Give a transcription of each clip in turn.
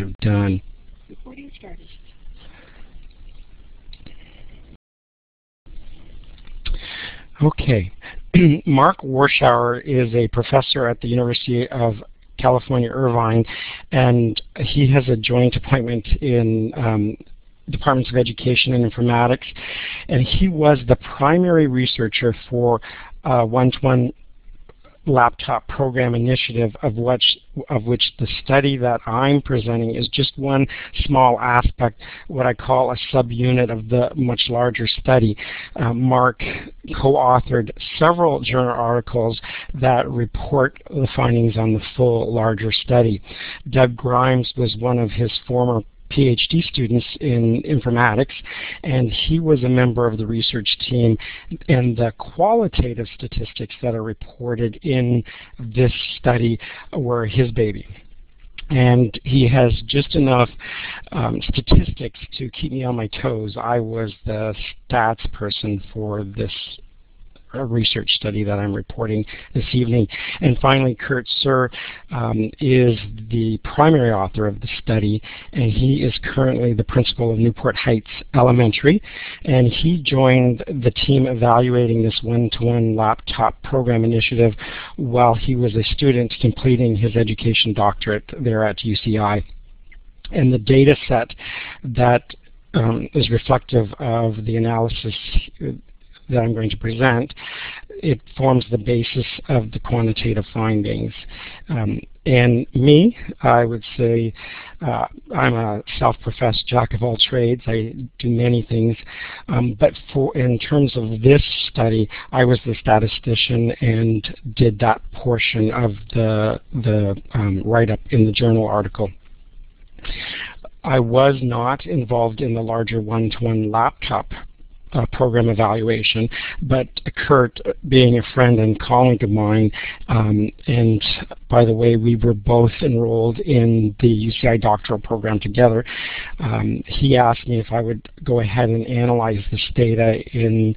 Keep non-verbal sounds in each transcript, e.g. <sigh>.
have done. Okay. <clears throat> Mark Warschauer is a professor at the University of California, Irvine, and he has a joint appointment in um, Departments of Education and Informatics, and he was the primary researcher for uh, one-to-one laptop program initiative of which, of which the study that I'm presenting is just one small aspect, what I call a subunit of the much larger study. Uh, Mark co-authored several journal articles that report the findings on the full larger study. Doug Grimes was one of his former PhD students in informatics, and he was a member of the research team. And the qualitative statistics that are reported in this study were his baby and he has just enough um, statistics to keep me on my toes. I was the stats person for this a research study that I'm reporting this evening. And finally, Kurt Suhr um, is the primary author of the study, and he is currently the principal of Newport Heights Elementary. And he joined the team evaluating this one-to-one -one laptop program initiative while he was a student completing his education doctorate there at UCI. And the data set that um, is reflective of the analysis that I'm going to present, it forms the basis of the quantitative findings. Um, and me, I would say uh, I'm a self-professed jack of all trades. I do many things. Um, but for in terms of this study, I was the statistician and did that portion of the, the um, write-up in the journal article. I was not involved in the larger one-to-one -one laptop uh, program evaluation, but Kurt, being a friend and colleague of mine, um, and by the way, we were both enrolled in the UCI doctoral program together, um, he asked me if I would go ahead and analyze this data in,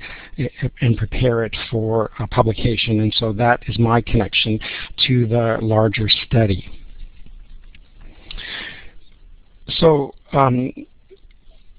and prepare it for publication, and so that is my connection to the larger study. So um,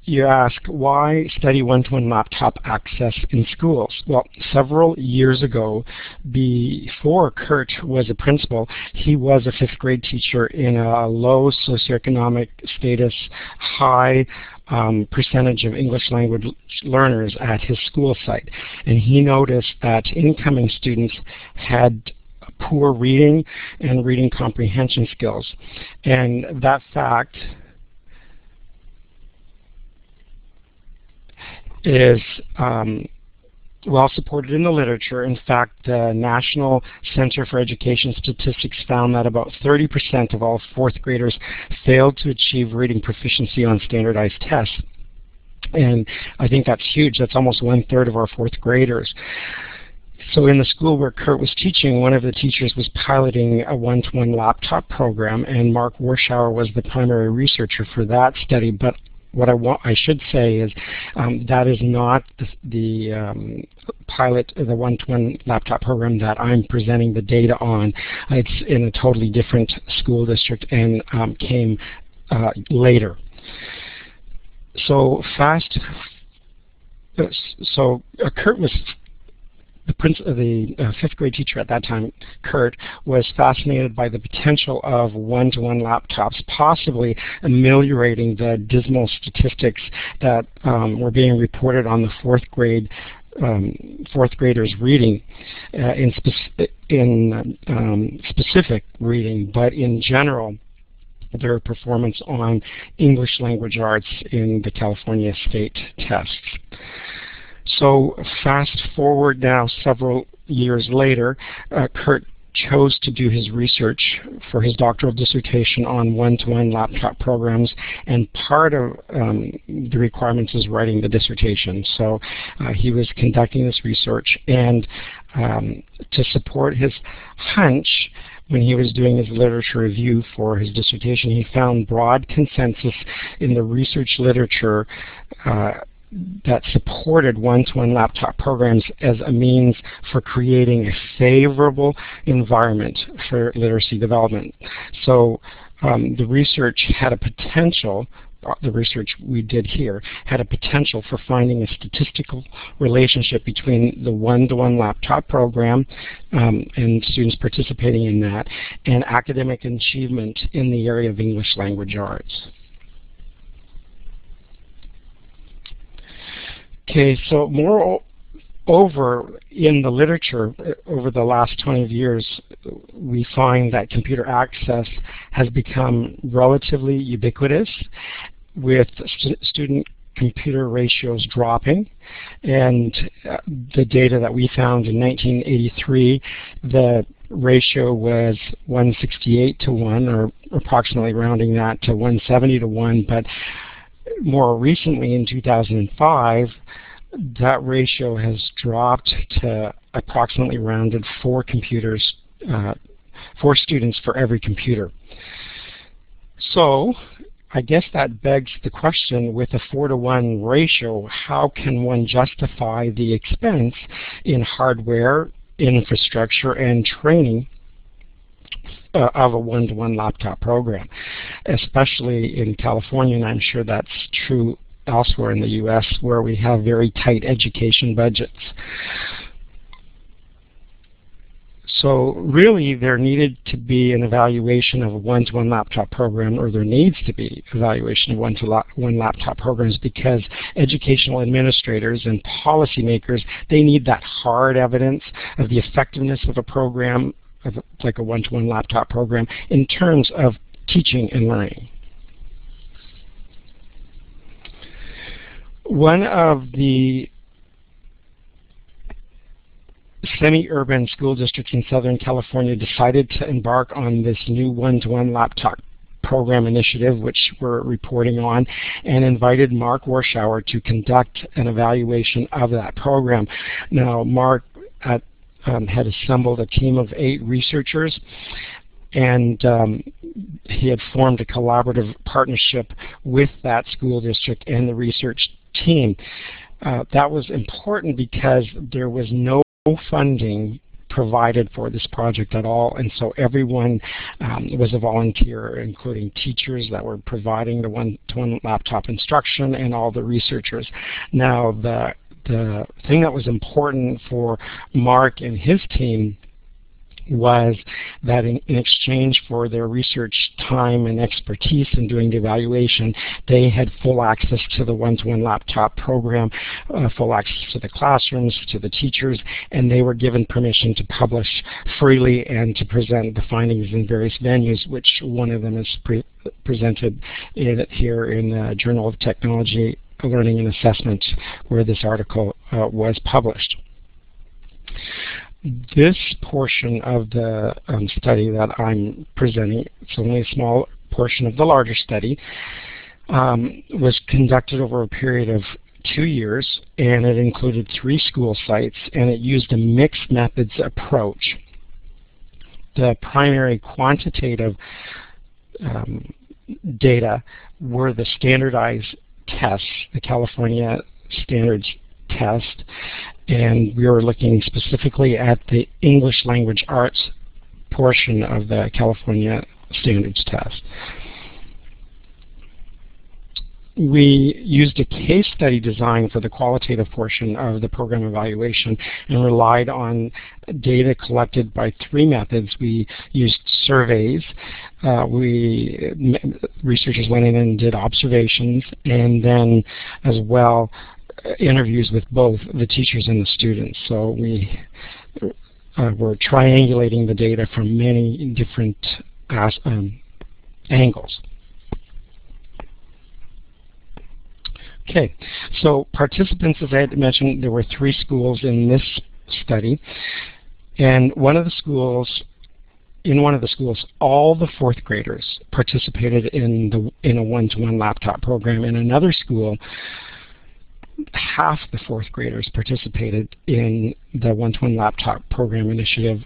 you ask, why study one-to-one -one laptop access in schools? Well, several years ago, before Kurt was a principal, he was a fifth grade teacher in a low socioeconomic status, high um, percentage of English language learners at his school site. And he noticed that incoming students had poor reading and reading comprehension skills. And that fact is um, well supported in the literature. In fact, the National Center for Education Statistics found that about 30% of all fourth graders failed to achieve reading proficiency on standardized tests. And I think that's huge. That's almost one-third of our fourth graders. So in the school where Kurt was teaching, one of the teachers was piloting a one-to-one -one laptop program, and Mark Warschauer was the primary researcher for that study. But what I I should say is um, that is not the, the um, pilot, the one-to-one laptop program that I'm presenting the data on. It's in a totally different school district and um, came uh, later. So fast, uh, so uh, Kurt was the, uh, the uh, fifth grade teacher at that time, Kurt, was fascinated by the potential of one-to-one -one laptops, possibly ameliorating the dismal statistics that um, were being reported on the fourth grade um, fourth graders reading uh, in, speci in um, specific reading, but in general, their performance on English language arts in the California state tests. So fast forward now several years later, uh, Kurt chose to do his research for his doctoral dissertation on one-to-one -one laptop programs, and part of um, the requirements is writing the dissertation. So uh, he was conducting this research, and um, to support his hunch, when he was doing his literature review for his dissertation, he found broad consensus in the research literature uh, that supported one-to-one -one laptop programs as a means for creating a favorable environment for literacy development. So um, the research had a potential the research we did here had a potential for finding a statistical relationship between the one-to-one -one laptop program um, and students participating in that and academic achievement in the area of English language arts. Okay, so moreover, in the literature uh, over the last 20 years, we find that computer access has become relatively ubiquitous with st student computer ratios dropping. And uh, the data that we found in 1983, the ratio was 168 to 1, or approximately rounding that to 170 to 1. But more recently, in 2005, that ratio has dropped to approximately rounded four computers, uh, four students for every computer. So I guess that begs the question with a 4 to 1 ratio, how can one justify the expense in hardware, infrastructure, and training uh, of a one-to-one -one laptop program, especially in California, and I'm sure that's true elsewhere in the U.S. where we have very tight education budgets. So really there needed to be an evaluation of a one-to-one -one laptop program or there needs to be evaluation of one-to-one -one laptop programs because educational administrators and policymakers, they need that hard evidence of the effectiveness of a program, like a one-to-one -one laptop program, in terms of teaching and learning. One of the semi-urban school districts in Southern California decided to embark on this new one-to-one -one laptop program initiative, which we're reporting on, and invited Mark Warschauer to conduct an evaluation of that program. Now, Mark at, um, had assembled a team of eight researchers, and um, he had formed a collaborative partnership with that school district and the research team. Uh, that was important because there was no funding provided for this project at all and so everyone um, was a volunteer including teachers that were providing the one-to-one -one laptop instruction and all the researchers. Now the the thing that was important for Mark and his team was that in, in, exchange for their research time and expertise in doing the evaluation, they had full access to the one-to-one -one laptop program, uh, full access to the classrooms, to the teachers, and they were given permission to publish freely and to present the findings in various venues, which one of them is pre presented in, here in the Journal of Technology Learning and Assessment, where this article uh, was published this portion of the um, study that I'm presenting, it's only a small portion of the larger study, um, was conducted over a period of two years and it included three school sites and it used a mixed methods approach. The primary quantitative um, data were the standardized tests, the California standards test, and we were looking specifically at the English language arts portion of the California standards test. We used a case study design for the qualitative portion of the program evaluation and relied on data collected by three methods. We used surveys, uh, we researchers went in and did observations, and then as well interviews with both the teachers and the students. So we uh, were triangulating the data from many different um, angles. Okay, so participants, as I had mentioned, there were three schools in this study. And one of the schools, in one of the schools, all the fourth graders participated in the in a one-to-one -one laptop program. In another school, half the fourth graders participated in the one-to-one laptop program initiative.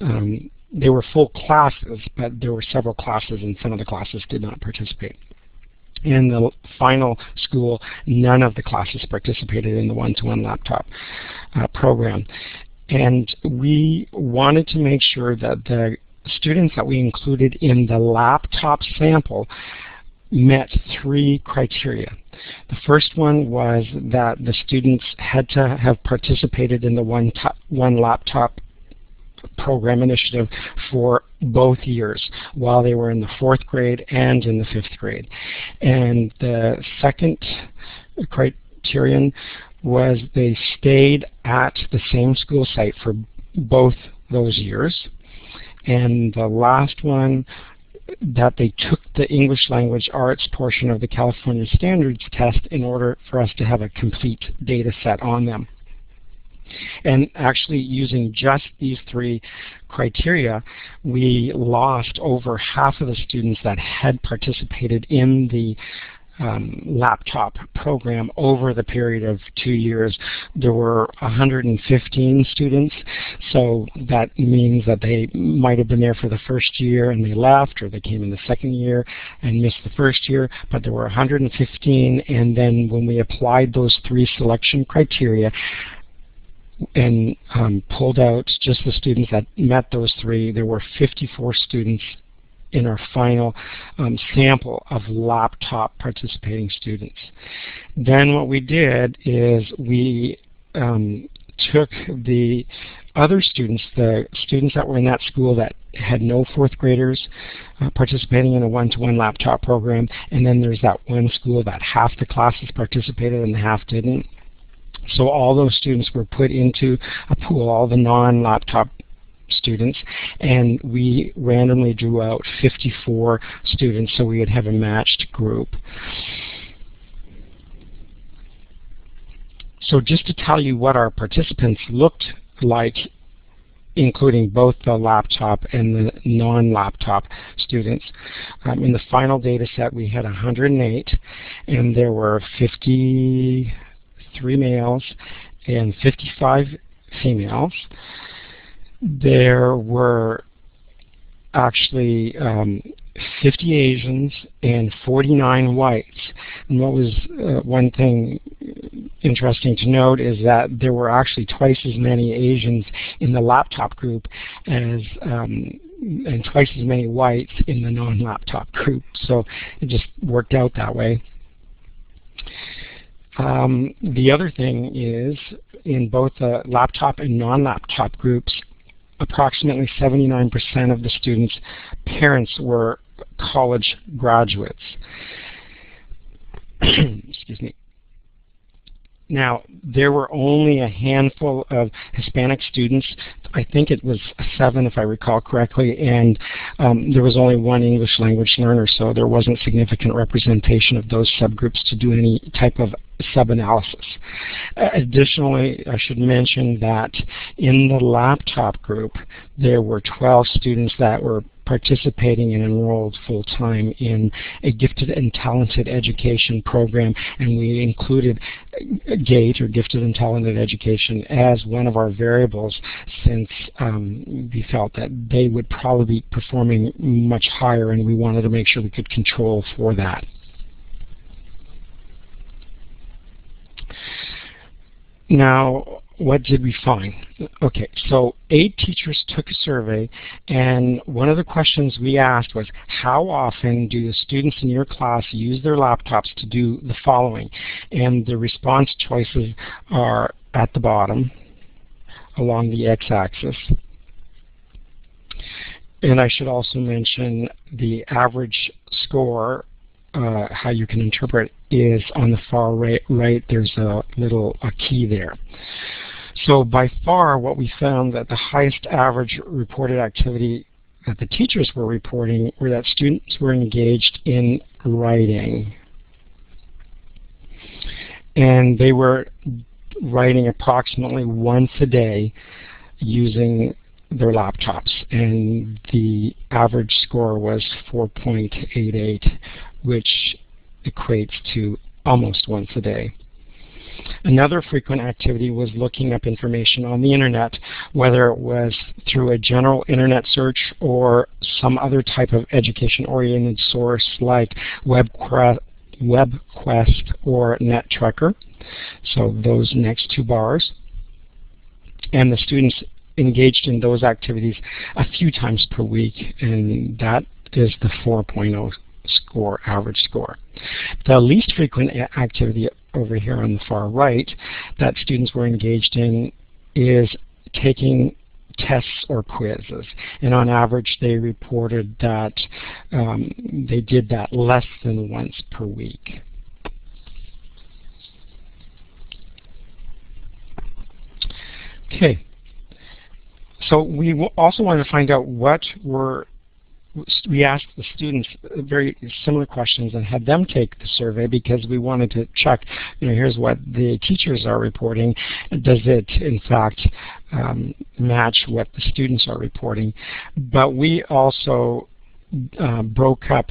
Um, they were full classes, but there were several classes and some of the classes did not participate. In the final school, none of the classes participated in the one-to-one -one laptop uh, program. And we wanted to make sure that the students that we included in the laptop sample met three criteria. The first one was that the students had to have participated in the one, one laptop program initiative for both years while they were in the fourth grade and in the fifth grade. And the second criterion was they stayed at the same school site for both those years. And the last one that they took the English language arts portion of the California Standards test in order for us to have a complete data set on them. And actually using just these three criteria, we lost over half of the students that had participated in the um, laptop program over the period of two years. There were 115 students, so that means that they might have been there for the first year and they left, or they came in the second year and missed the first year, but there were 115, and then when we applied those three selection criteria, and um, pulled out just the students that met those three. There were 54 students in our final um, sample of laptop participating students. Then what we did is we um, took the other students, the students that were in that school that had no fourth graders uh, participating in a one-to-one -one laptop program, and then there's that one school that half the classes participated and half didn't. So all those students were put into a pool, all the non-laptop students, and we randomly drew out 54 students so we would have a matched group. So just to tell you what our participants looked like including both the laptop and the non-laptop students. Um, in the final data set we had 108 and there were 53 males and 55 females there were actually um, 50 Asians and 49 whites. And what was uh, one thing interesting to note is that there were actually twice as many Asians in the laptop group as um, and twice as many whites in the non-laptop group. So it just worked out that way. Um, the other thing is in both the laptop and non-laptop groups, approximately 79% of the students' parents were college graduates. <clears throat> Excuse me. Now, there were only a handful of Hispanic students. I think it was seven, if I recall correctly, and um, there was only one English language learner, so there wasn't significant representation of those subgroups to do any type of sub-analysis. Uh, additionally, I should mention that in the laptop group, there were 12 students that were participating and enrolled full-time in a gifted and talented education program and we included GATE or gifted and talented education as one of our variables since um, we felt that they would probably be performing much higher and we wanted to make sure we could control for that. Now, what did we find? Okay, so eight teachers took a survey, and one of the questions we asked was, how often do the students in your class use their laptops to do the following? And the response choices are at the bottom along the x-axis. And I should also mention the average score uh, how you can interpret is on the far right, right there's a little a key there. So by far what we found that the highest average reported activity that the teachers were reporting were that students were engaged in writing. And they were writing approximately once a day using their laptops and the average score was 4.88 which equates to almost once a day. Another frequent activity was looking up information on the internet, whether it was through a general internet search or some other type of education-oriented source like WebQuest, or NetTrekker. So those next two bars. And the students engaged in those activities a few times per week, and that is the 4.0 score, average score. The least frequent activity over here on the far right that students were engaged in is taking tests or quizzes. And on average, they reported that um, they did that less than once per week. Okay. So we also want to find out what were we asked the students very similar questions and had them take the survey because we wanted to check, you know, here's what the teachers are reporting. Does it, in fact, um, match what the students are reporting? But we also uh, broke up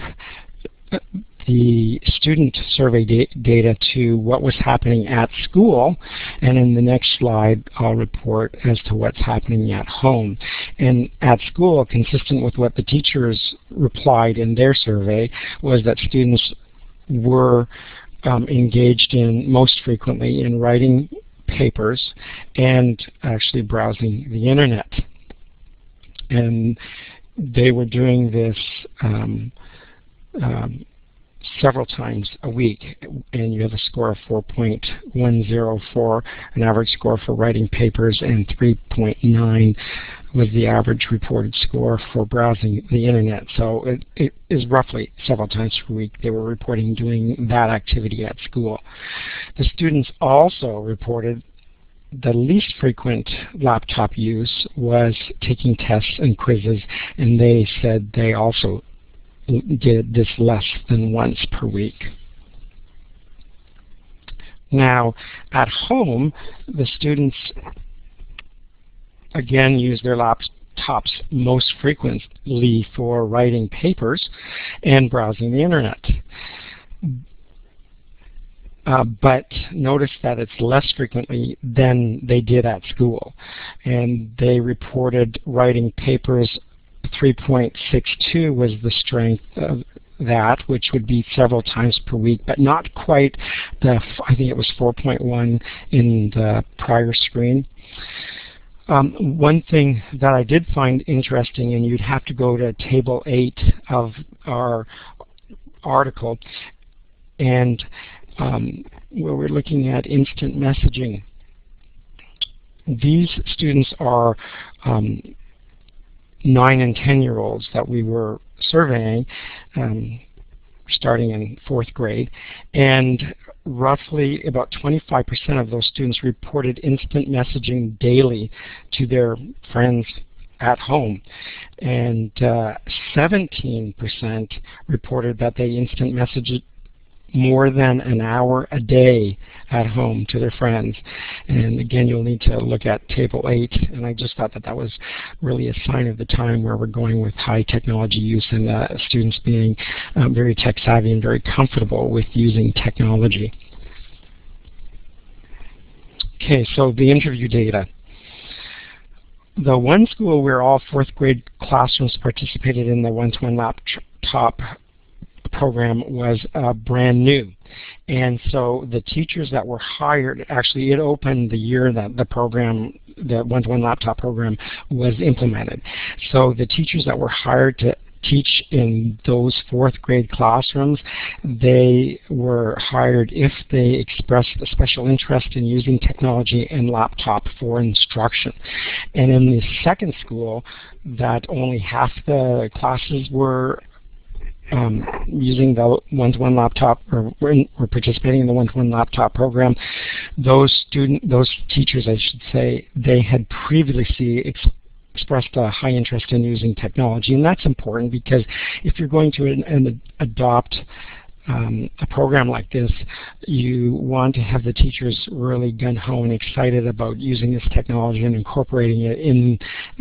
the student survey da data to what was happening at school and in the next slide I'll report as to what's happening at home. And at school, consistent with what the teachers replied in their survey, was that students were um, engaged in most frequently in writing papers and actually browsing the internet. And they were doing this um, um, several times a week and you have a score of 4.104, an average score for writing papers, and 3.9 was the average reported score for browsing the internet. So it, it is roughly several times per week they were reporting doing that activity at school. The students also reported the least frequent laptop use was taking tests and quizzes, and they said they also did this less than once per week. Now, at home, the students again use their laptops most frequently for writing papers and browsing the internet. Uh, but notice that it's less frequently than they did at school. And they reported writing papers 3.62 was the strength of that, which would be several times per week, but not quite the, I think it was 4.1 in the prior screen. Um, one thing that I did find interesting, and you'd have to go to table 8 of our article, and um, where we're looking at instant messaging. These students are um, 9 and 10 year olds that we were surveying um, starting in fourth grade and roughly about 25% of those students reported instant messaging daily to their friends at home. And 17% uh, reported that they instant messaged more than an hour a day at home to their friends. And again, you'll need to look at Table 8, and I just thought that that was really a sign of the time where we're going with high technology use and uh, students being um, very tech savvy and very comfortable with using technology. Okay, so the interview data. The one school where all fourth grade classrooms participated in the one-to-one -one laptop program was uh, brand new. And so the teachers that were hired, actually it opened the year that the program, the one-to-one -one laptop program was implemented. So the teachers that were hired to teach in those fourth grade classrooms, they were hired if they expressed a special interest in using technology and laptop for instruction. And in the second school, that only half the classes were um, using the one-to-one -one laptop or were, participating in the one-to-one -one laptop program, those student, those teachers, I should say, they had previously ex expressed a high interest in using technology, and that's important because if you're going to an, an adopt um, a program like this, you want to have the teachers really gun-ho and excited about using this technology and incorporating it in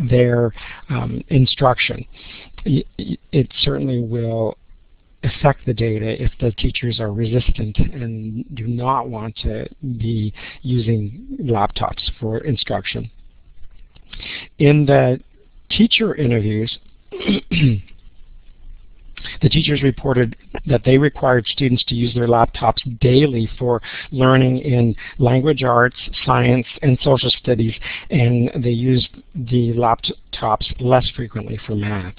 their um, instruction. It certainly will affect the data if the teachers are resistant and do not want to be using laptops for instruction. In the teacher interviews, <clears throat> the teachers reported that they required students to use their laptops daily for learning in language arts, science, and social studies, and they used the laptops less frequently for math.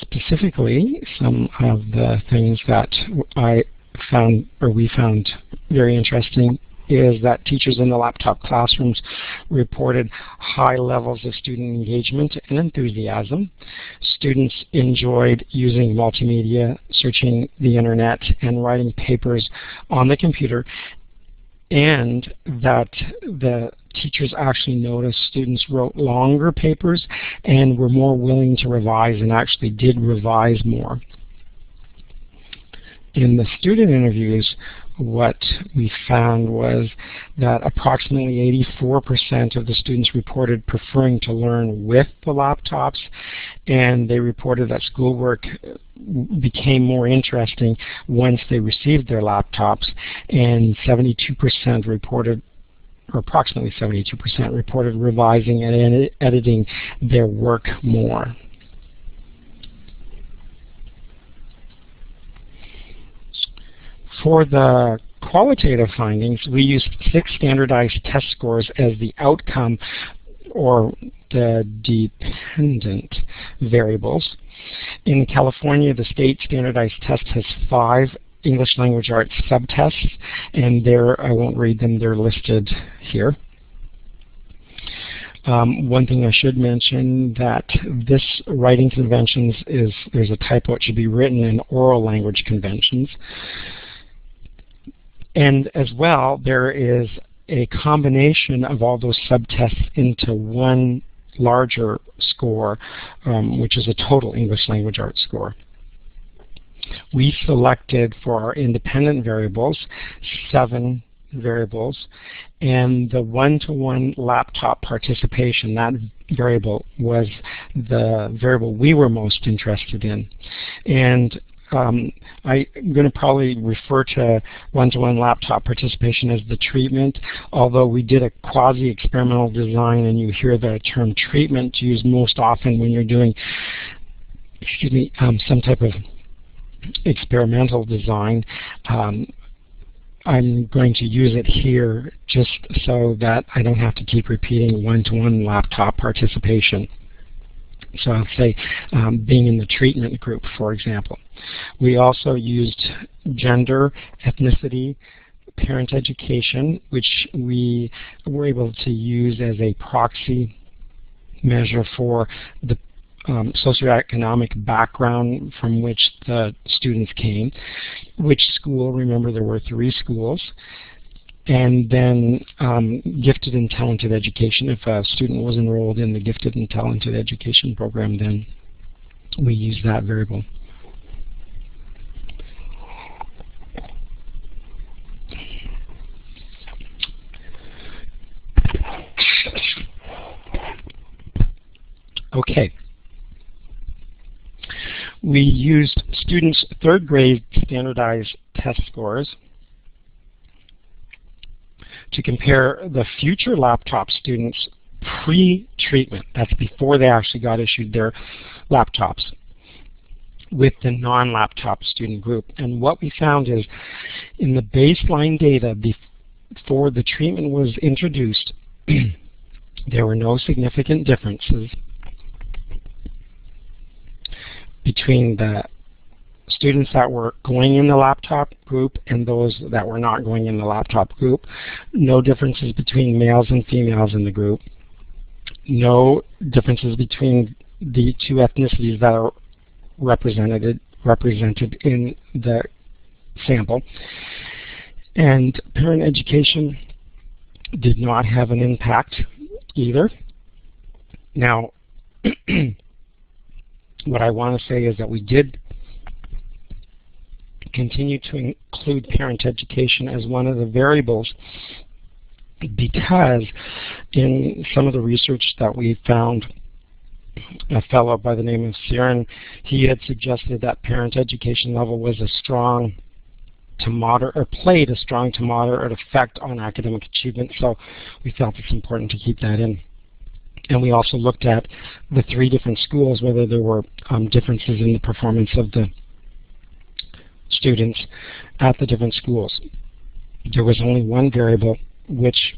Specifically, some of the things that I found, or we found very interesting is that teachers in the laptop classrooms reported high levels of student engagement and enthusiasm. Students enjoyed using multimedia, searching the internet, and writing papers on the computer, and that the teachers actually noticed students wrote longer papers and were more willing to revise and actually did revise more. In the student interviews, what we found was that approximately 84% of the students reported preferring to learn with the laptops and they reported that schoolwork became more interesting once they received their laptops and 72% reported or approximately 72% reported revising and ed editing their work more. For the qualitative findings, we used six standardized test scores as the outcome or the dependent variables. In California, the state standardized test has five English language arts subtests, and there I won't read them, they're listed here. Um, one thing I should mention that this writing conventions is, there's a typo, it should be written in oral language conventions. And as well, there is a combination of all those subtests into one larger score, um, which is a total English language arts score. We selected for our independent variables seven variables, and the one-to-one -one laptop participation, that variable was the variable we were most interested in. And um, I'm going to probably refer to one-to-one -one laptop participation as the treatment, although we did a quasi-experimental design and you hear the term treatment used most often when you're doing excuse me, um, some type of experimental design. Um, I'm going to use it here just so that I don't have to keep repeating one-to-one -one laptop participation. So I'll say um, being in the treatment group, for example. We also used gender, ethnicity, parent education, which we were able to use as a proxy measure for the um, socioeconomic background from which the students came, which school, remember there were three schools, and then um, gifted and talented education. If a student was enrolled in the gifted and talented education program, then we use that variable. Okay. We used students' third grade standardized test scores to compare the future laptop students pre-treatment, that's before they actually got issued their laptops, with the non-laptop student group. And what we found is in the baseline data before the treatment was introduced, <clears throat> there were no significant differences between the students that were going in the laptop group and those that were not going in the laptop group. No differences between males and females in the group. No differences between the two ethnicities that are represented represented in the sample. And parent education did not have an impact either. Now, <clears throat> what I want to say is that we did continue to include parent education as one of the variables because in some of the research that we found a fellow by the name of Sirin, he had suggested that parent education level was a strong to moderate, or played a strong to moderate effect on academic achievement, so we felt it's important to keep that in. And we also looked at the three different schools, whether there were um, differences in the performance of the students at the different schools. There was only one variable which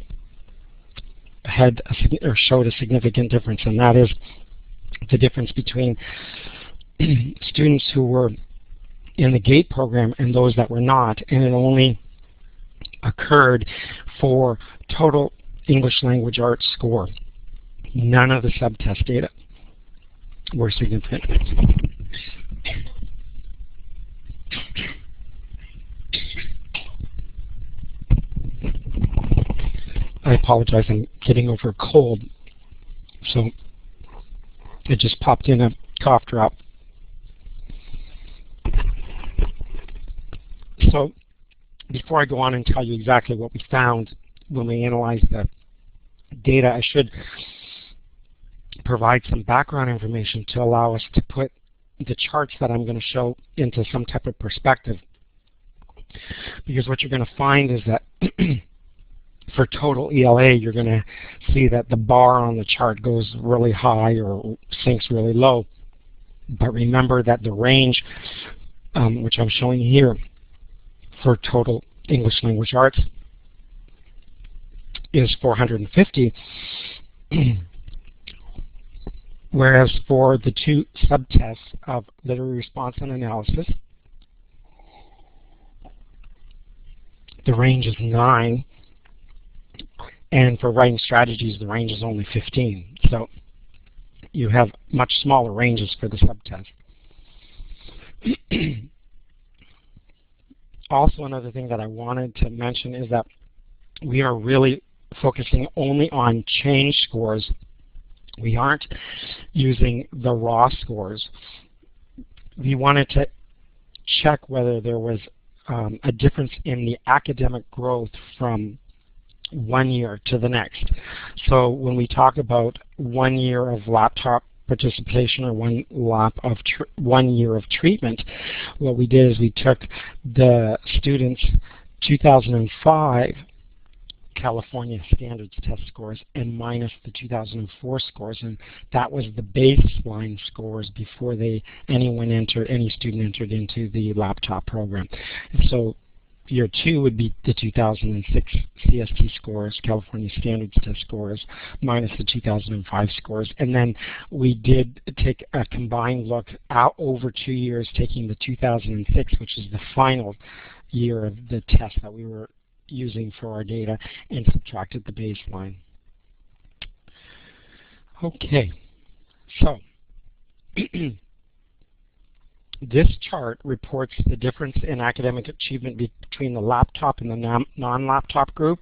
had a, or showed a significant difference, and that is the difference between <clears throat> students who were in the GATE program and those that were not, and it only occurred for total English language arts score. None of the subtest data were significant. I apologize, I'm getting over a cold, so it just popped in a cough drop. So before I go on and tell you exactly what we found when we analyzed the data, I should provide some background information to allow us to put the charts that I'm going to show into some type of perspective. Because what you're going to find is that <clears throat> for total ELA, you're going to see that the bar on the chart goes really high or sinks really low. But remember that the range, um, which I'm showing here, for total English language arts is 450, <clears throat> whereas for the two subtests of literary response and analysis, the range is 9, and for writing strategies, the range is only 15. So you have much smaller ranges for the subtest. <clears throat> also another thing that I wanted to mention is that we are really focusing only on change scores. We aren't using the raw scores. We wanted to check whether there was um, a difference in the academic growth from one year to the next. So when we talk about one year of laptop participation or one lap of one year of treatment, what we did is we took the students' 2005 California Standards Test scores and minus the 2004 scores, and that was the baseline scores before they anyone entered, any student entered into the laptop program. So Year two would be the 2006 CST scores, California Standards Test scores, minus the 2005 scores. And then we did take a combined look out over two years, taking the 2006, which is the final year of the test that we were using for our data, and subtracted the baseline. Okay, so <clears throat> This chart reports the difference in academic achievement between the laptop and the non-laptop group.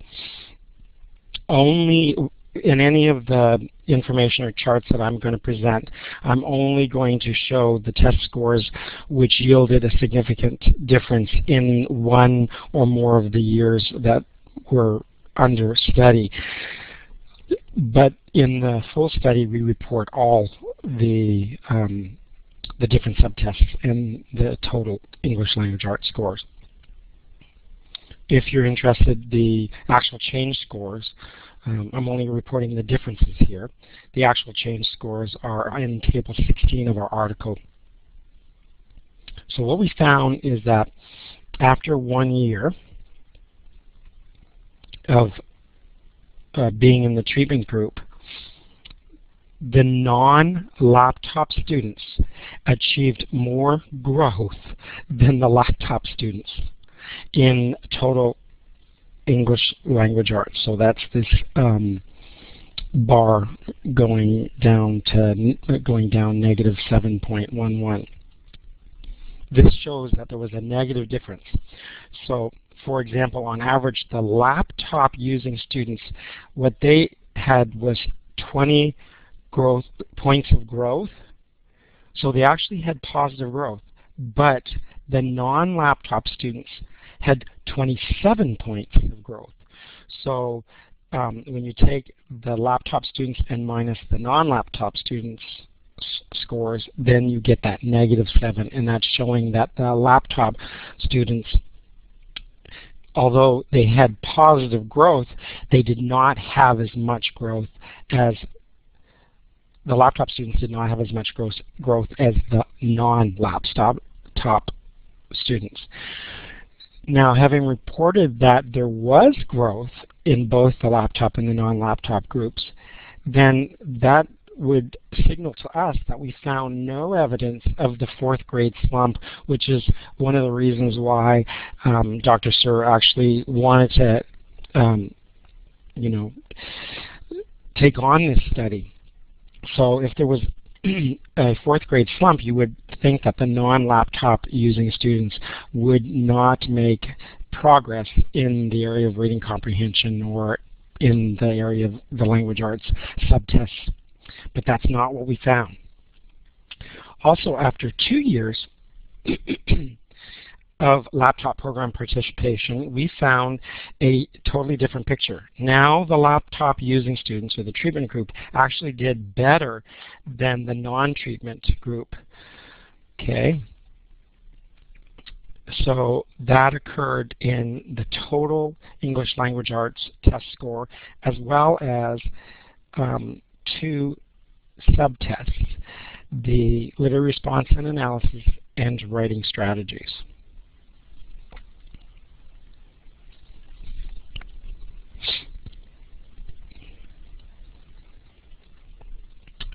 Only in any of the information or charts that I'm going to present, I'm only going to show the test scores which yielded a significant difference in one or more of the years that were under study. But in the full study, we report all the um, the different subtests and the total English language arts scores. If you're interested, the actual change scores, um, I'm only reporting the differences here. The actual change scores are in table 16 of our article. So what we found is that after one year of uh, being in the treatment group, the non-laptop students achieved more growth than the laptop students in total English language arts. So that's this um, bar going down to going down negative 7.11. This shows that there was a negative difference. So for example, on average, the laptop using students, what they had was 20 growth points of growth. So they actually had positive growth, but the non-laptop students had 27 points of growth. So um, when you take the laptop students and minus the non-laptop students scores, then you get that negative 7, and that's showing that the laptop students although they had positive growth, they did not have as much growth as the laptop students did not have as much growth, growth as the non-laptop top students. Now, having reported that there was growth in both the laptop and the non-laptop groups, then that would signal to us that we found no evidence of the fourth grade slump, which is one of the reasons why um, Dr. Suhr actually wanted to, um, you know, take on this study. So if there was a fourth grade slump, you would think that the non-laptop using students would not make progress in the area of reading comprehension or in the area of the language arts subtests but that's not what we found. Also, after two years <clears throat> of laptop program participation, we found a totally different picture. Now the laptop using students or the treatment group actually did better than the non-treatment group. Okay. So that occurred in the total English language arts test score as well as um, two subtests, the literary response and analysis and writing strategies.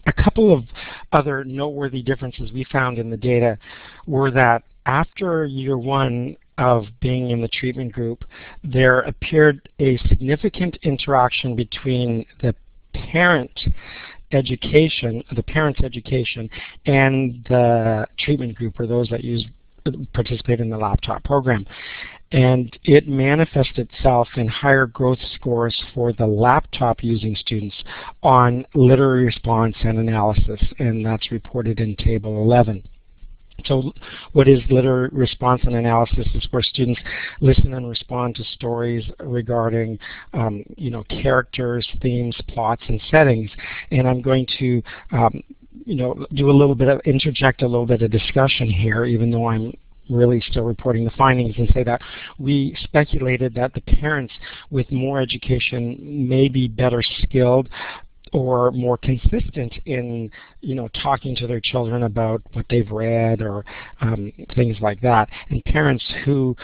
A couple of other noteworthy differences we found in the data were that after year one of being in the treatment group, there appeared a significant interaction between the parent education, the parents' education, and the treatment group, or those that use participate in the laptop program. And it manifests itself in higher growth scores for the laptop using students on literary response and analysis, and that's reported in Table 11. So what is literary response and analysis is where students listen and respond to stories regarding um, you know, characters, themes, plots, and settings. And I'm going to um, you know, do a little bit of, interject a little bit of discussion here, even though I'm really still reporting the findings and say that we speculated that the parents with more education may be better skilled or more consistent in you know talking to their children about what they've read or um, things like that. And parents who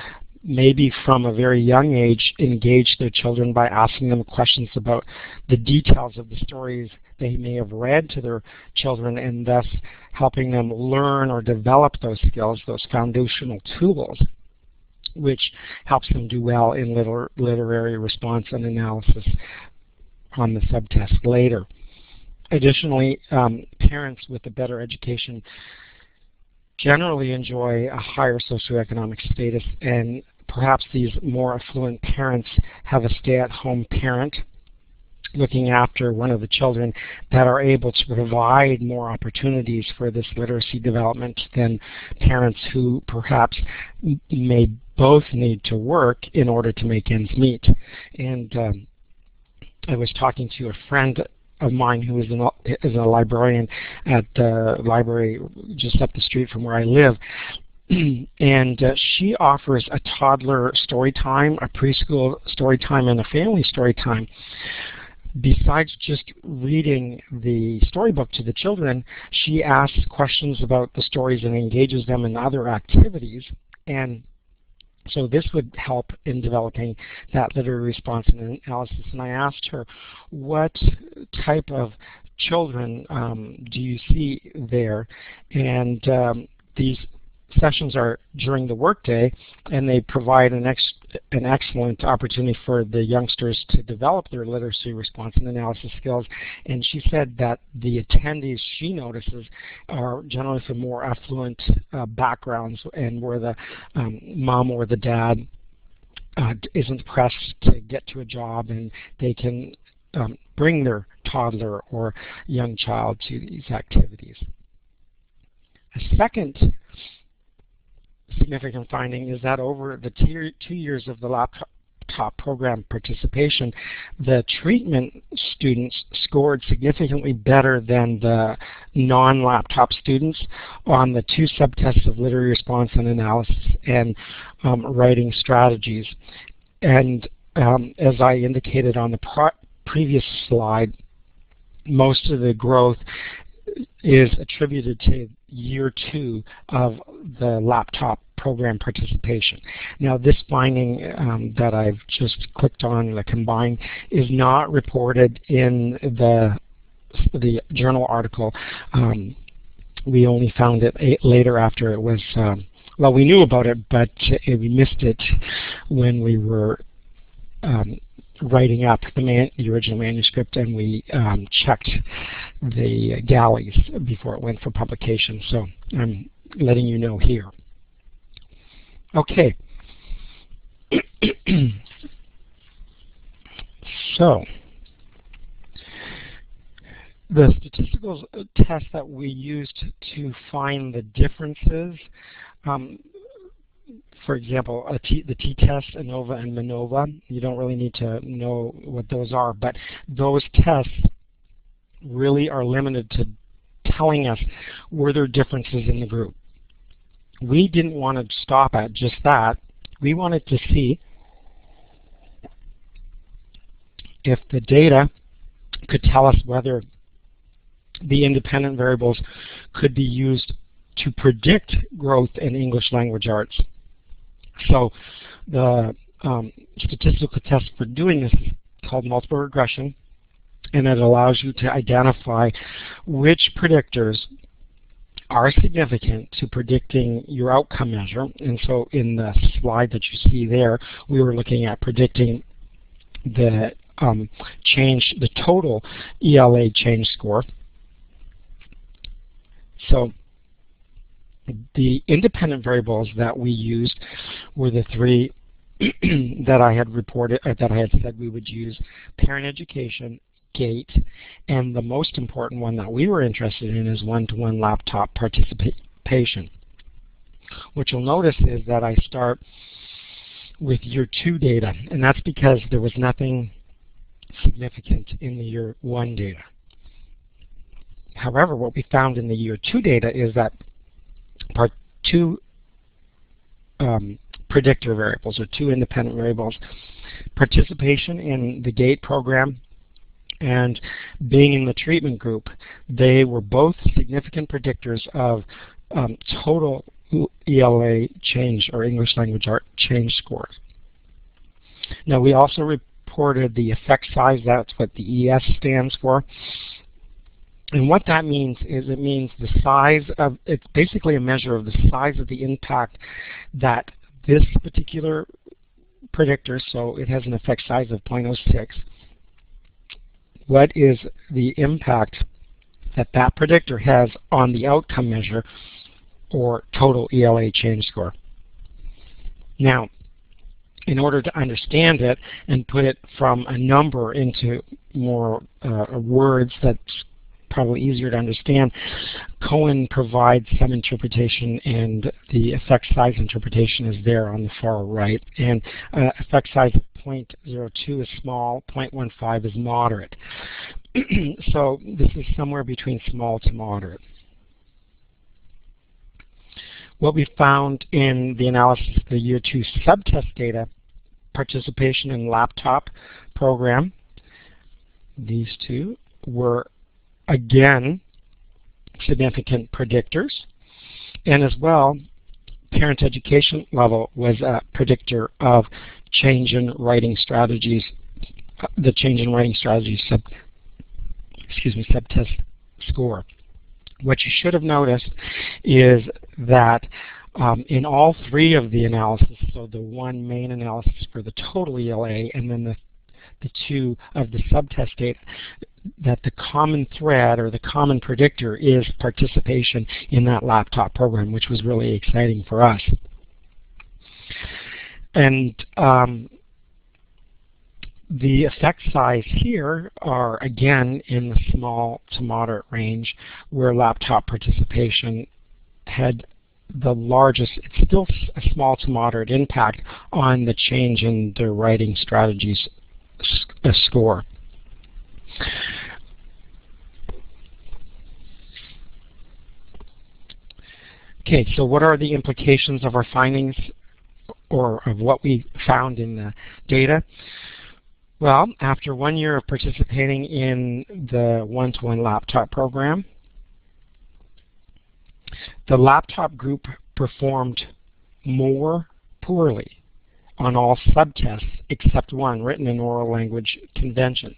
maybe from a very young age engage their children by asking them questions about the details of the stories they may have read to their children and thus helping them learn or develop those skills, those foundational tools which helps them do well in liter literary response and analysis on the subtest later. Additionally, um, parents with a better education generally enjoy a higher socioeconomic status and perhaps these more affluent parents have a stay-at-home parent looking after one of the children that are able to provide more opportunities for this literacy development than parents who perhaps may both need to work in order to make ends meet. And um, I was talking to a friend of mine who is, an, is a librarian at the library just up the street from where I live. <clears throat> and uh, she offers a toddler story time, a preschool story time, and a family story time. Besides just reading the storybook to the children, she asks questions about the stories and engages them in other activities. And so this would help in developing that literary response and analysis. And I asked her, what type of children um, do you see there? And um, these sessions are during the workday, and they provide an, ex an excellent opportunity for the youngsters to develop their literacy response and analysis skills. And she said that the attendees she notices are generally from more affluent uh, backgrounds and where the um, mom or the dad uh, isn't pressed to get to a job and they can um, bring their toddler or young child to these activities. A second significant finding is that over the two years of the laptop program participation, the treatment students scored significantly better than the non-laptop students on the two subtests of literary response and analysis and um, writing strategies. And um, as I indicated on the previous slide, most of the growth is attributed to year two of the laptop program participation. Now this finding um, that I've just clicked on, the combine, is not reported in the, the journal article. Um, we only found it later after it was, um, well we knew about it, but we missed it when we were um, writing up the, the, original manuscript and we um, checked the galleys before it went for publication. So I'm letting you know here. Okay. <clears throat> so the statistical test that we used to find the differences um, for example, the t-test, ANOVA, and MANOVA. You don't really need to know what those are, but those tests really are limited to telling us were there differences in the group. We didn't want to stop at just that. We wanted to see if the data could tell us whether the independent variables could be used to predict growth in English language arts. So the um, statistical test for doing this is called multiple regression, and it allows you to identify which predictors are significant to predicting your outcome measure. And so in the slide that you see there, we were looking at predicting the um, change, the total ELA change score. So the independent variables that we used were the three <clears throat> that I had reported, uh, that I had said we would use, parent education, GATE, and the most important one that we were interested in is one-to-one -one laptop participation. What you'll notice is that I start with year two data, and that's because there was nothing significant in the year one data. However, what we found in the year two data is that part two um, predictor variables or two independent variables. Participation in the GATE program and being in the treatment group, they were both significant predictors of um, total ELA change or English language art change scores. Now we also reported the effect size, that's what the ES stands for. And what that means is it means the size of, it's basically a measure of the size of the impact that this particular predictor, so it has an effect size of 0.06, what is the impact that that predictor has on the outcome measure or total ELA change score. Now, in order to understand it and put it from a number into more uh, words that's probably easier to understand. Cohen provides some interpretation and the effect size interpretation is there on the far right. And uh, effect size of 0.02 is small, 0.15 is moderate. <clears throat> so this is somewhere between small to moderate. What we found in the analysis of the year two subtest data, participation in laptop program, these two were again, significant predictors. And as well, parent education level was a predictor of change in writing strategies, uh, the change in writing strategies sub, excuse me, subtest score. What you should have noticed is that um, in all three of the analyses, so the one main analysis for the total ELA and then the the two of the subtest data, that the common thread or the common predictor is participation in that laptop program, which was really exciting for us. And um, the effect size here are again in the small to moderate range where laptop participation had the largest, it's still a small to moderate impact on the change in the writing strategies score. Okay, so what are the implications of our findings or of what we found in the data? Well, after one year of participating in the one-to-one -one laptop program, the laptop group performed more poorly on all subtests except one, written and oral language conventions.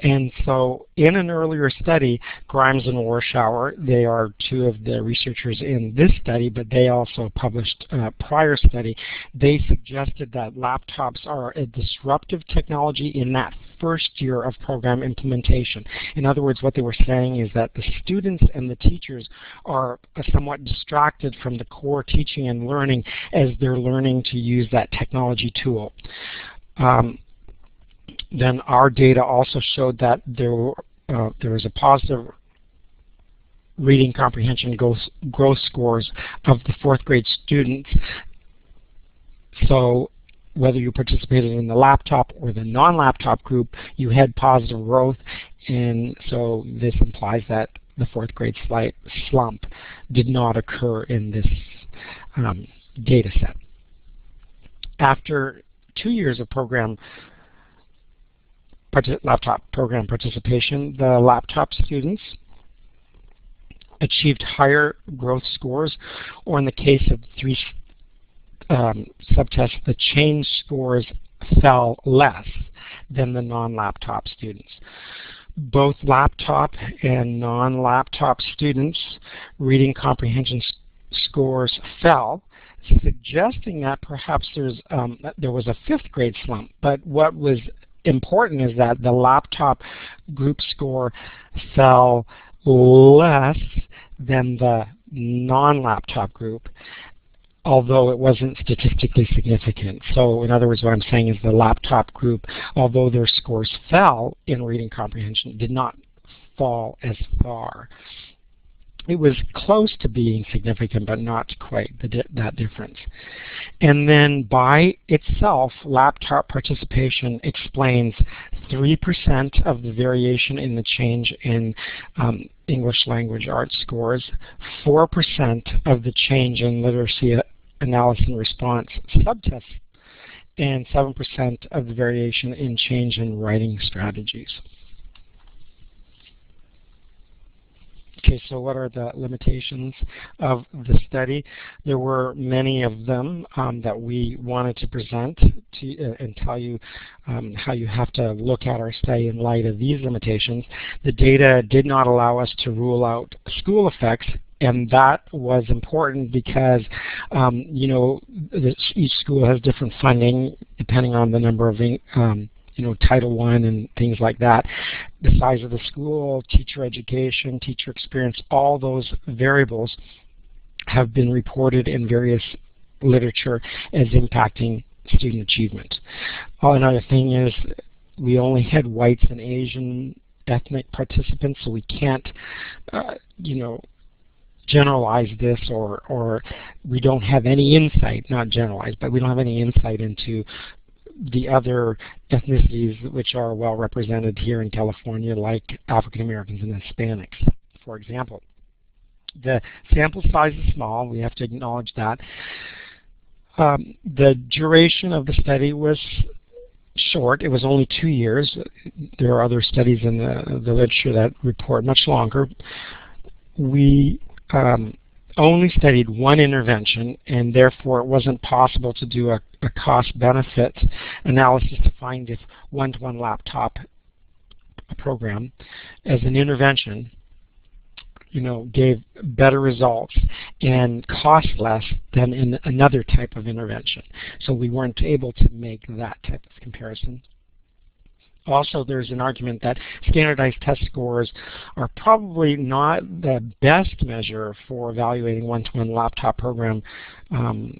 And so in an earlier study, Grimes and Warschauer, they are two of the researchers in this study, but they also published a prior study, they suggested that laptops are a disruptive technology in that first year of program implementation. In other words, what they were saying is that the students and the teachers are somewhat distracted from the core teaching and learning as they're learning to use that technology tool. Um, then our data also showed that there, uh, there was a positive reading comprehension growth, growth scores of the fourth grade students. So whether you participated in the laptop or the non-laptop group, you had positive growth, and so this implies that the fourth grade slight slump did not occur in this um, data set. After two years of program laptop program participation, the laptop students achieved higher growth scores, or in the case of three um, subtest, the change scores fell less than the non-laptop students. Both laptop and non-laptop students' reading comprehension scores fell, suggesting that perhaps there's um, there was a fifth grade slump. But what was important is that the laptop group score fell less than the non-laptop group although it wasn't statistically significant. So in other words, what I'm saying is the laptop group, although their scores fell in reading comprehension, did not fall as far. It was close to being significant, but not quite di that difference. And then by itself, laptop participation explains 3% of the variation in the change in um, English language arts scores, 4% of the change in literacy analysis and response subtests, and 7% of the variation in change in writing strategies. Okay, so what are the limitations of the study? There were many of them um, that we wanted to present to, uh, and tell you um, how you have to look at our study in light of these limitations. The data did not allow us to rule out school effects and that was important because um, you know each school has different funding depending on the number of um, you know Title I and things like that. The size of the school, teacher education, teacher experience, all those variables have been reported in various literature as impacting student achievement. Oh, another thing is we only had whites and Asian ethnic participants, so we can't, uh, you know, generalize this or, or we don't have any insight, not generalize, but we don't have any insight into the other ethnicities which are well represented here in California like African Americans and Hispanics, for example. The sample size is small, we have to acknowledge that. Um, the duration of the study was short. It was only two years. There are other studies in the, the literature that report much longer. We um, only studied one intervention and therefore it wasn't possible to do a, a cost-benefit analysis to find if one-to-one -one laptop program as an intervention you know, gave better results and cost less than in another type of intervention. So we weren't able to make that type of comparison. Also, there's an argument that standardized test scores are probably not the best measure for evaluating one-to-one -one laptop program um,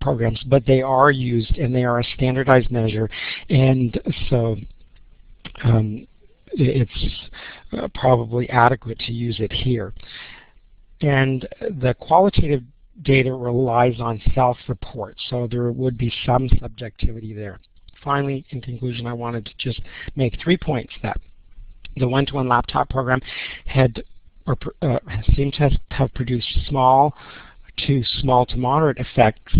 programs, but they are used and they are a standardized measure. And so um, it's uh, probably adequate to use it here. And the qualitative data relies on self-report, so there would be some subjectivity there finally, in conclusion, I wanted to just make three points that the one-to-one -one laptop program had or uh, seemed to have produced small to small to moderate effects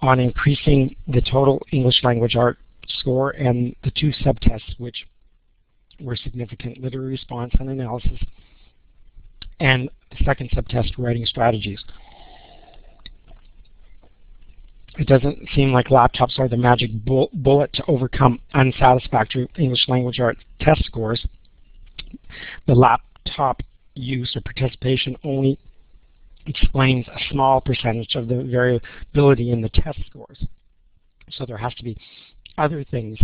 on increasing the total English language art score and the two subtests which were significant literary response and analysis and the second subtest writing strategies. It doesn't seem like laptops are the magic bullet to overcome unsatisfactory English language arts test scores. The laptop use or participation only explains a small percentage of the variability in the test scores. So there has to be other things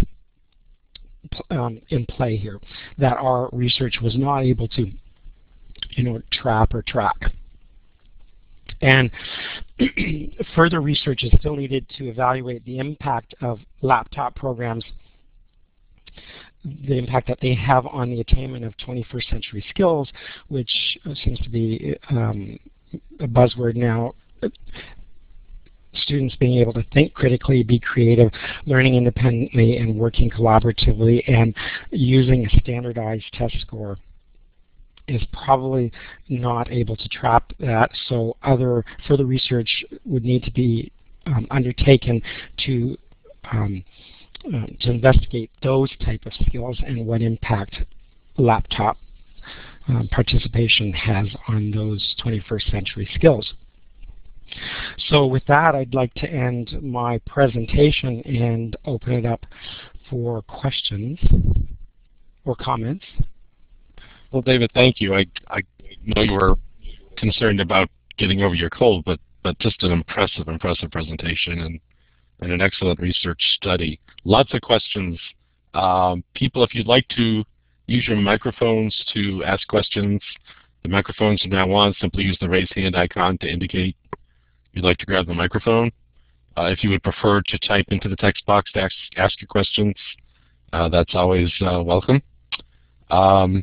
um, in play here that our research was not able to you know, trap or track. And <clears throat> further research is still needed to evaluate the impact of laptop programs, the impact that they have on the attainment of 21st century skills, which seems to be um, a buzzword now. Students being able to think critically, be creative, learning independently, and working collaboratively, and using a standardized test score is probably not able to trap that, so other further research would need to be um, undertaken to um, uh, to investigate those type of skills and what impact laptop um, participation has on those 21st century skills. So with that, I'd like to end my presentation and open it up for questions or comments. Well, David, thank you. I, I know you were concerned about getting over your cold, but, but just an impressive, impressive presentation and, and an excellent research study. Lots of questions. Um, people, if you'd like to use your microphones to ask questions, the microphones from now on, simply use the raise hand icon to indicate you'd like to grab the microphone. Uh, if you would prefer to type into the text box to ask, ask your questions, uh, that's always uh, welcome. Um,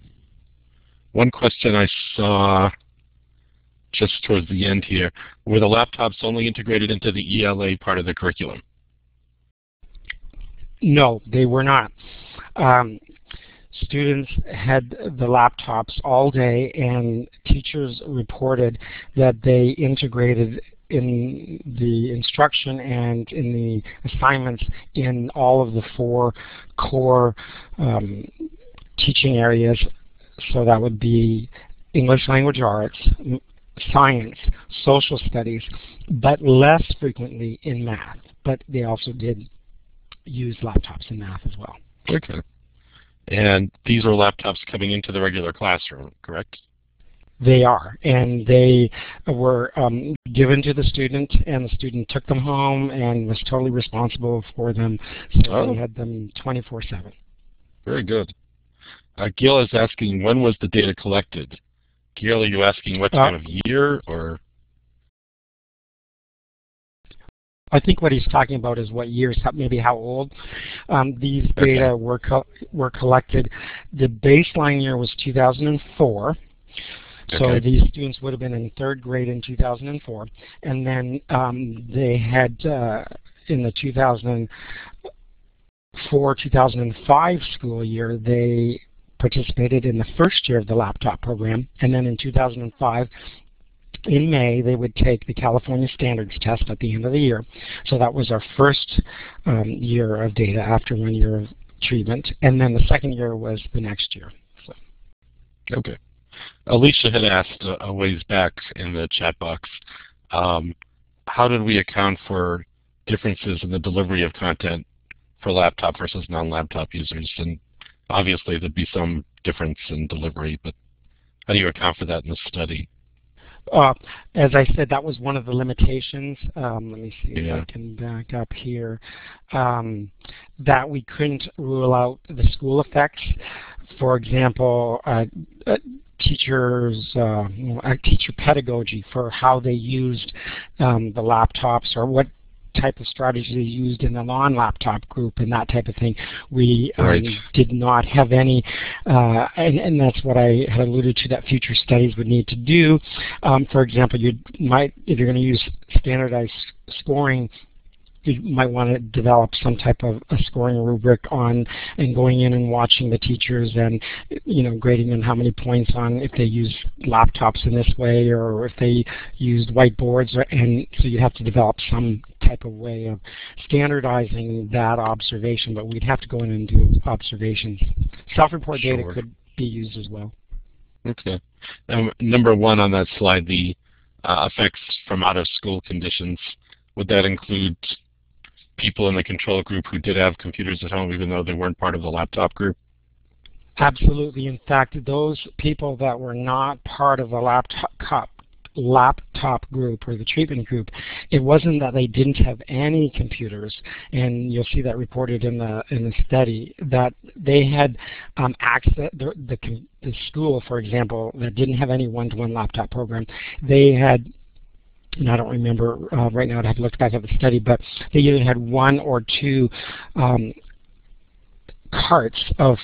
one question I saw just towards the end here, were the laptops only integrated into the ELA part of the curriculum? No, they were not. Um, students had the laptops all day and teachers reported that they integrated in the instruction and in the assignments in all of the four core um, teaching areas so that would be English language arts, science, social studies, but less frequently in math. But they also did use laptops in math as well. Okay. And these are laptops coming into the regular classroom, correct? They are, and they were um, given to the student, and the student took them home and was totally responsible for them. So oh. we had them 24/7. Very good. Uh, Gil is asking, when was the data collected? Gil, are you asking what time uh, of year or? I think what he's talking about is what years, maybe how old. Um, these data okay. were co were collected. The baseline year was 2004. Okay. So these students would have been in third grade in 2004, and then um, they had uh, in the 2004 2005 school year they participated in the first year of the laptop program, and then in 2005, in May, they would take the California Standards Test at the end of the year. So that was our first um, year of data after one year of treatment, and then the second year was the next year. So. Okay. Alicia had asked a ways back in the chat box, um, how did we account for differences in the delivery of content for laptop versus non-laptop users? And obviously there'd be some difference in delivery, but how do you account for that in the study? Uh, as I said, that was one of the limitations. Um, let me see yeah. if I can back up here. Um, that we couldn't rule out the school effects. For example, uh, uh, teachers, uh, teacher pedagogy for how they used um, the laptops or what type of strategy used in the non-laptop group and that type of thing. We um, did not have any, uh, and, and, that's what I had alluded to that future studies would need to do. Um, for example, you might, if you're going to use standardized scoring you might want to develop some type of a scoring rubric on and going in and watching the teachers and you know grading them how many points on if they use laptops in this way or if they used whiteboards and so you'd have to develop some type of way of standardizing that observation but we'd have to go in and do observations. Self-report Sure. data could be used as well. Okay. Um, number one on that slide, the uh, effects from out-of-school conditions. Would that include people in the control group who did have computers at home even though they weren't part of the laptop group? Absolutely. In fact, those people that were not part of the laptop laptop group or the treatment group, it wasn't that they didn't have any computers, and you'll see that reported in the in the study that they had um, access the, the the school, for example, that didn't have any one-to-one laptop program, they had and I don't remember uh, right now, I'd have to look back at the study, but they either had one or two um, carts of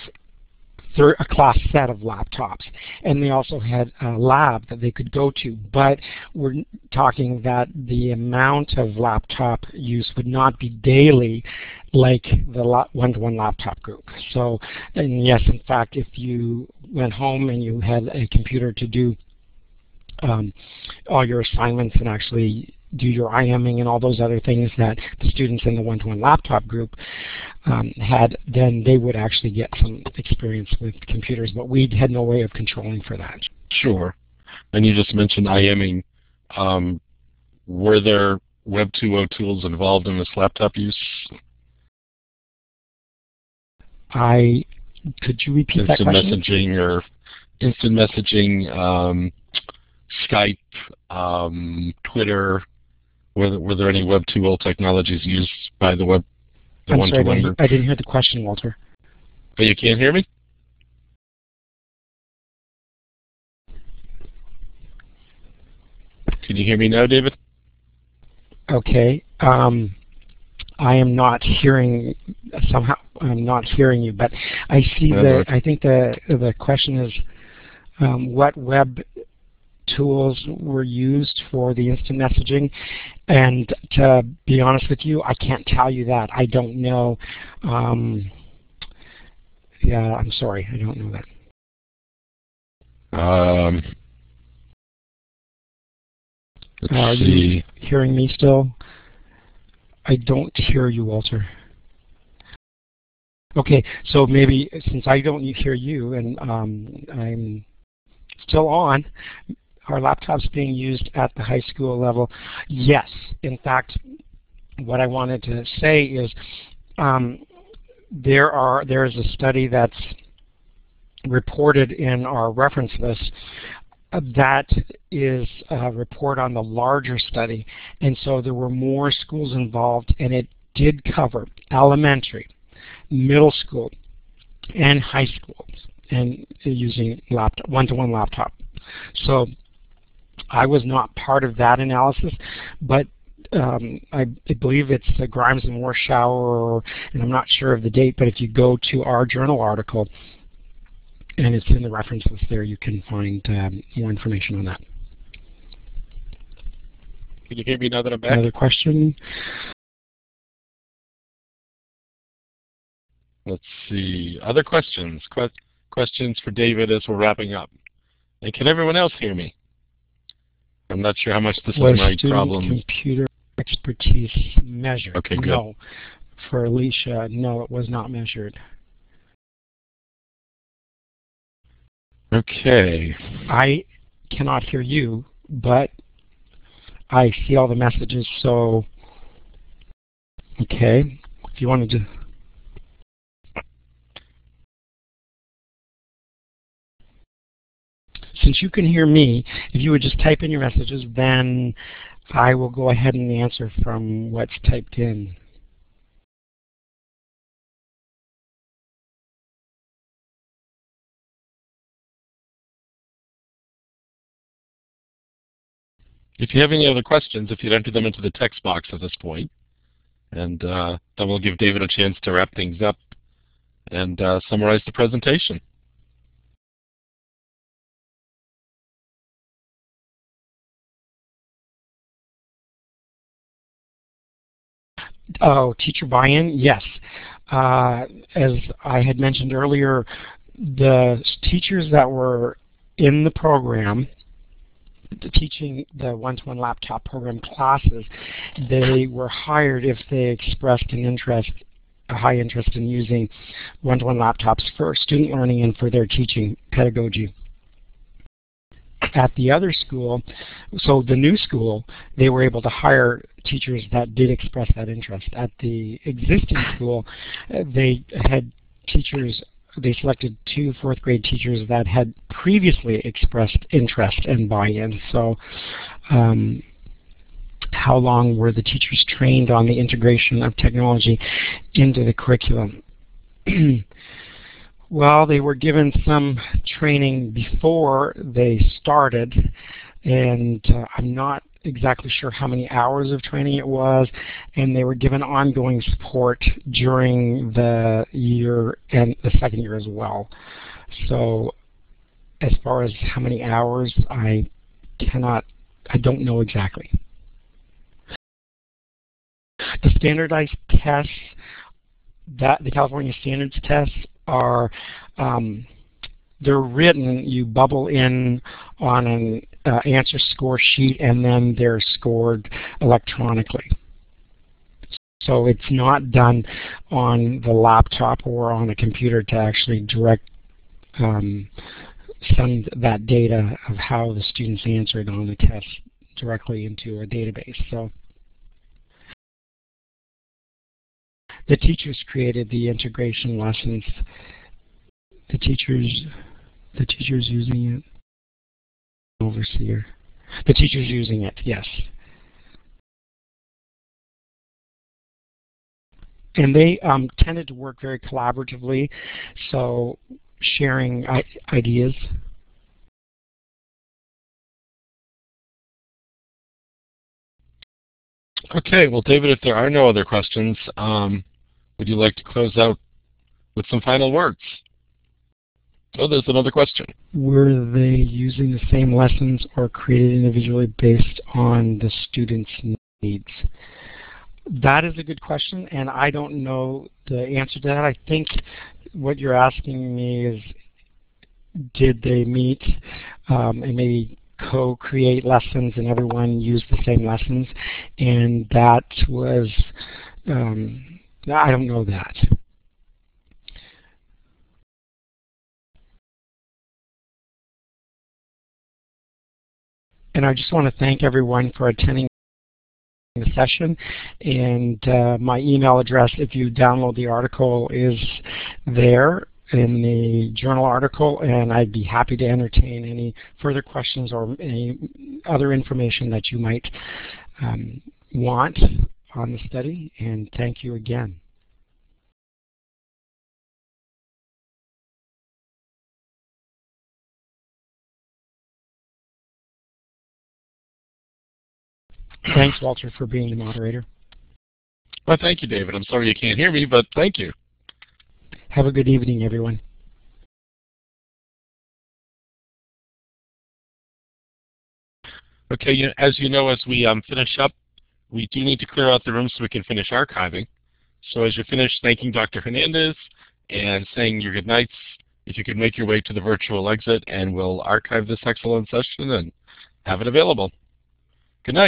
a class set of laptops. And they also had a lab that they could go to. But we're talking that the amount of laptop use would not be daily like the one-to-one -one laptop group. So, and yes, in fact, if you went home and you had a computer to do um, all your assignments and actually do your IMing and all those other things that the students in the one-to-one -one laptop group um, had, then they would actually get some experience with computers, but we had no way of controlling for that. Sure. And you just mentioned IMing. Um, were there Web 2.0 tools involved in this laptop use? I could you repeat instant that question? Instant messaging or instant messaging, um, Skype, um, Twitter. Were there, were there any Web 2.0 technologies used by the web the I'm one sorry, to I one didn't? I didn't hear the question, Walter. Oh, you can't hear me? Can you hear me now, David? Okay. Um, I am not hearing somehow. I'm not hearing you, but I see Yeah, the. look. I think the the question is, um, what web tools were used for the instant messaging? And to be honest with you, I can't tell you that. I don't know. Um, yeah, I'm sorry. I don't know that. Um, let's Are you- Hearing me still? I don't hear you, Walter. Okay, so maybe since I don't hear you and um, I'm still on, are laptops being used at the high school level? Yes. In fact, what I wanted to say is um, there are there is a study that's reported in our reference list uh, that is a report on the larger study. And so there were more schools involved, and it did cover elementary, middle school, and high schools, and using laptop, one-to-one laptop. So I was not part of that analysis, but um, I, I believe it's uh, Grimes and Warschauer, and I'm not sure of the date, but if you go to our journal article, and it's in the reference list there, you can find um, more information on that. Can you hear me now that I'm back? Another question? Let's see. Other questions? Que questions for David as we're wrapping up. And can everyone else hear me? I'm not sure how much this Was is my student problem. computer expertise measured? Okay, good. No. For Alicia, no, it was not measured. Okay. I cannot hear you, but I see all the messages, so okay. If you wanted to since you can hear me, if you would just type in your messages, then I will go ahead and answer from what's typed in. If you have any other questions, if you'd enter them into the text box at this point, and uh, then we'll give David a chance to wrap things up and uh, summarize the presentation. Oh, teacher buy-in? Yes. Uh, as I had mentioned earlier, the teachers that were in the program teaching the one-to-one -one laptop program classes, they were hired if they expressed an interest, a high interest in using one-to-one -one laptops for student learning and for their teaching pedagogy. At the other school, so the new school, they were able to hire teachers that did express that interest. At the existing school, they had teachers they selected two fourth grade teachers that had previously expressed interest and buy-in. So um, how long were the teachers trained on the integration of technology into the curriculum? <clears throat> well, they were given some training before they started, and uh, I'm not exactly sure how many hours of training it was, and they were given ongoing support during the year and the second year as well. So as far as how many hours, I cannot, I don't know exactly. The standardized tests, that the California standards tests are um, they're written, you bubble in on an uh, answer score sheet and then they're scored electronically. So it's not done on the laptop or on a computer to actually direct um, send that data of how the students answered on the test directly into a database. So the teachers created the integration lessons. The teachers the teacher's using it. Overseer. The teacher's using it, yes. And they um, tended to work very collaboratively, so sharing ideas. Okay, well, David, if there are no other questions, um, would you like to close out with some final words? Oh, there's another question. Were they using the same lessons or created individually based on the student's needs? That is a good question, and I don't know the answer to that. I think what you're asking me is, did they meet um, and maybe co-create lessons and everyone use the same lessons? And that was, um, I don't know that. And I just want to thank everyone for attending the session. And uh, my email address, if you download the article, is there in the journal article, and I'd be happy to entertain any further questions or any other information that you might um, want on the study. And thank you again. Thanks, Walter, for being the moderator. Well, thank you, David. I'm sorry you can't hear me, but thank you. Have a good evening, everyone. Okay, you, as you know, as we um, finish up, we do need to clear out the room so we can finish archiving. So as you finish thanking Dr. Hernandez and saying your goodnights, if you could make your way to the virtual exit and we'll archive this excellent session and have it available. Good night.